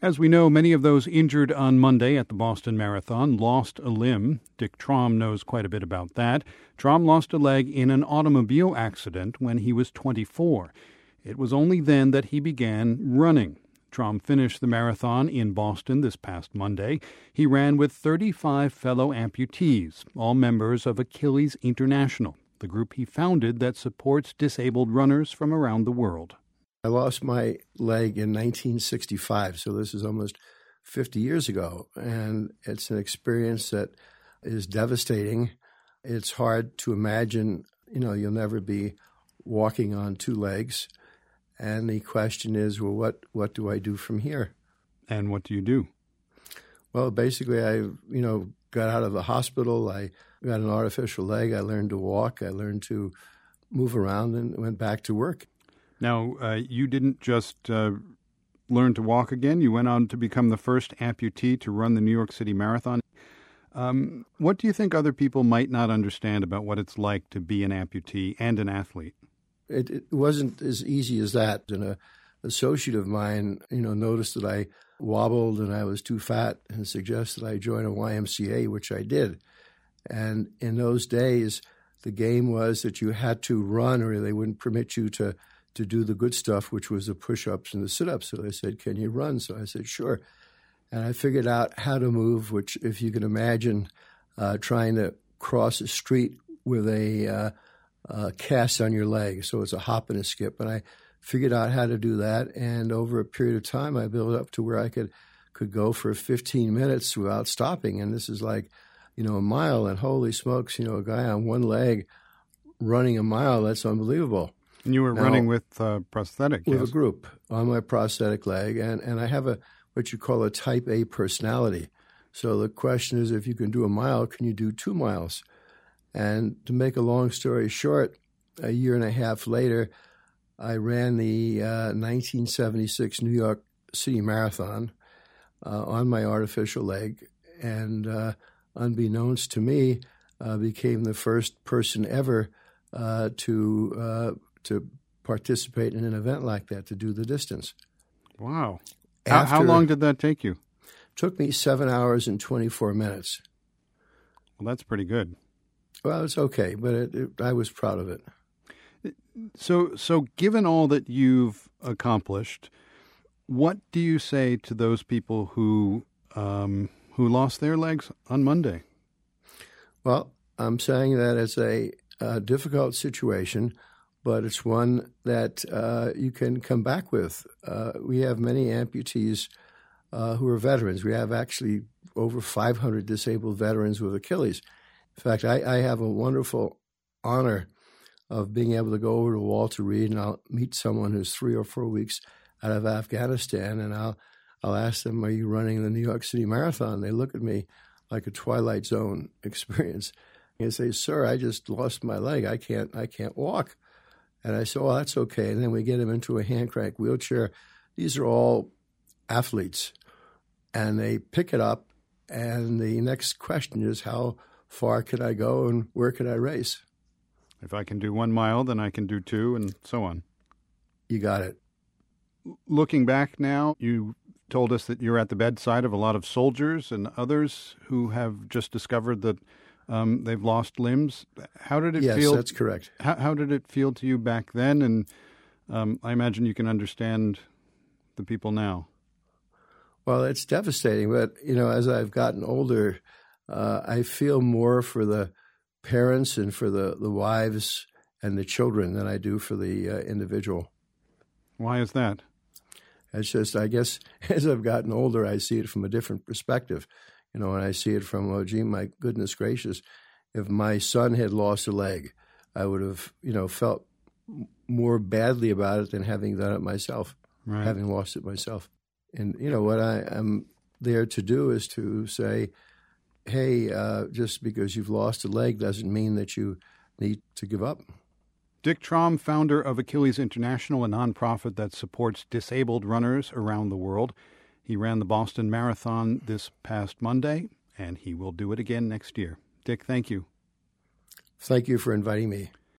As we know, many of those injured on Monday at the Boston Marathon lost a limb. Dick Traum knows quite a bit about that. Traum lost a leg in an automobile accident when he was 24. It was only then that he began running. Traum finished the marathon in Boston this past Monday. He ran with 35 fellow amputees, all members of Achilles International, the group he founded that supports disabled runners from around the world. I lost my leg in 1965, so this is almost 50 years ago. And it's an experience that is devastating. It's hard to imagine, you know, you'll never be walking on two legs. And the question is, well, what, what do I do from here? And what do you do? Well, basically, I, you know, got out of the hospital. I got an artificial leg. I learned to walk. I learned to move around and went back to work. Now, uh, you didn't just uh, learn to walk again. You went on to become the first amputee to run the New York City Marathon. Um, what do you think other people might not understand about what it's like to be an amputee and an athlete? It, it wasn't as easy as that. And a associate of mine, you know, noticed that I wobbled and I was too fat and suggested I join a YMCA, which I did. And in those days, the game was that you had to run or they wouldn't permit you to to do the good stuff, which was the push ups and the sit ups. So they said, Can you run? So I said, Sure. And I figured out how to move, which, if you can imagine, uh, trying to cross a street with a uh, uh, cast on your leg. So it's a hop and a skip. And I figured out how to do that. And over a period of time, I built up to where I could could go for 15 minutes without stopping. And this is like, you know, a mile. And holy smokes, you know, a guy on one leg running a mile, that's unbelievable. And you were now, running with uh, prosthetic, with yes? a group on my prosthetic leg, and and I have a what you call a Type A personality. So the question is, if you can do a mile, can you do two miles? And to make a long story short, a year and a half later, I ran the uh, 1976 New York City Marathon uh, on my artificial leg, and uh, unbeknownst to me, uh, became the first person ever uh, to uh, to participate in an event like that to do the distance. Wow. After, how, long did that take you? Took me seven hours and 24 minutes. Well, that's pretty good. Well, it's okay, but it, it, I was proud of it. So, so given all that you've accomplished, what do you say to those people who um, who lost their legs on Monday? Well, I'm saying that it's a, a difficult situation but it's one that uh, you can come back with. Uh, we have many amputees uh, who are veterans. We have actually over 500 disabled veterans with Achilles. In fact, I, I have a wonderful honor of being able to go over to Walter Reed and I'll meet someone who's three or four weeks out of Afghanistan and I'll I'll ask them, "Are you running the New York City Marathon?" They look at me like a Twilight Zone experience. And say, "Sir, I just lost my leg. I can't I can't walk." And I said, "Oh, that's okay." And then we get him into a hand crank wheelchair. These are all athletes, and they pick it up. And the next question is, how far can I go, and where can I race? If I can do one mile, then I can do two, and so on. You got it. Looking back now, you told us that you're at the bedside of a lot of soldiers and others who have just discovered that um, they've lost limbs. How did it yes, feel? Yes, that's correct. How, how, did it feel to you back then? And um, I imagine you can understand the people now. Well, it's devastating, but you know, as I've gotten older, uh, I feel more for the parents and for the, the wives and the children than I do for the uh, individual. Why is that? It's just, I guess, as I've gotten older, I see it from a different perspective. You know, and I see it from, oh, gee, my goodness gracious, if my son had lost a leg, I would have, you know, felt more badly about it than having done it myself, right. having lost it myself. And, you know, what I am there to do is to say, hey, uh, just because you've lost a leg doesn't mean that you need to give up. Dick Traum, founder of Achilles International, a nonprofit that supports disabled runners around the world. He ran the Boston Marathon this past Monday, and he will do it again next year. Dick, thank you. Thank you for inviting me.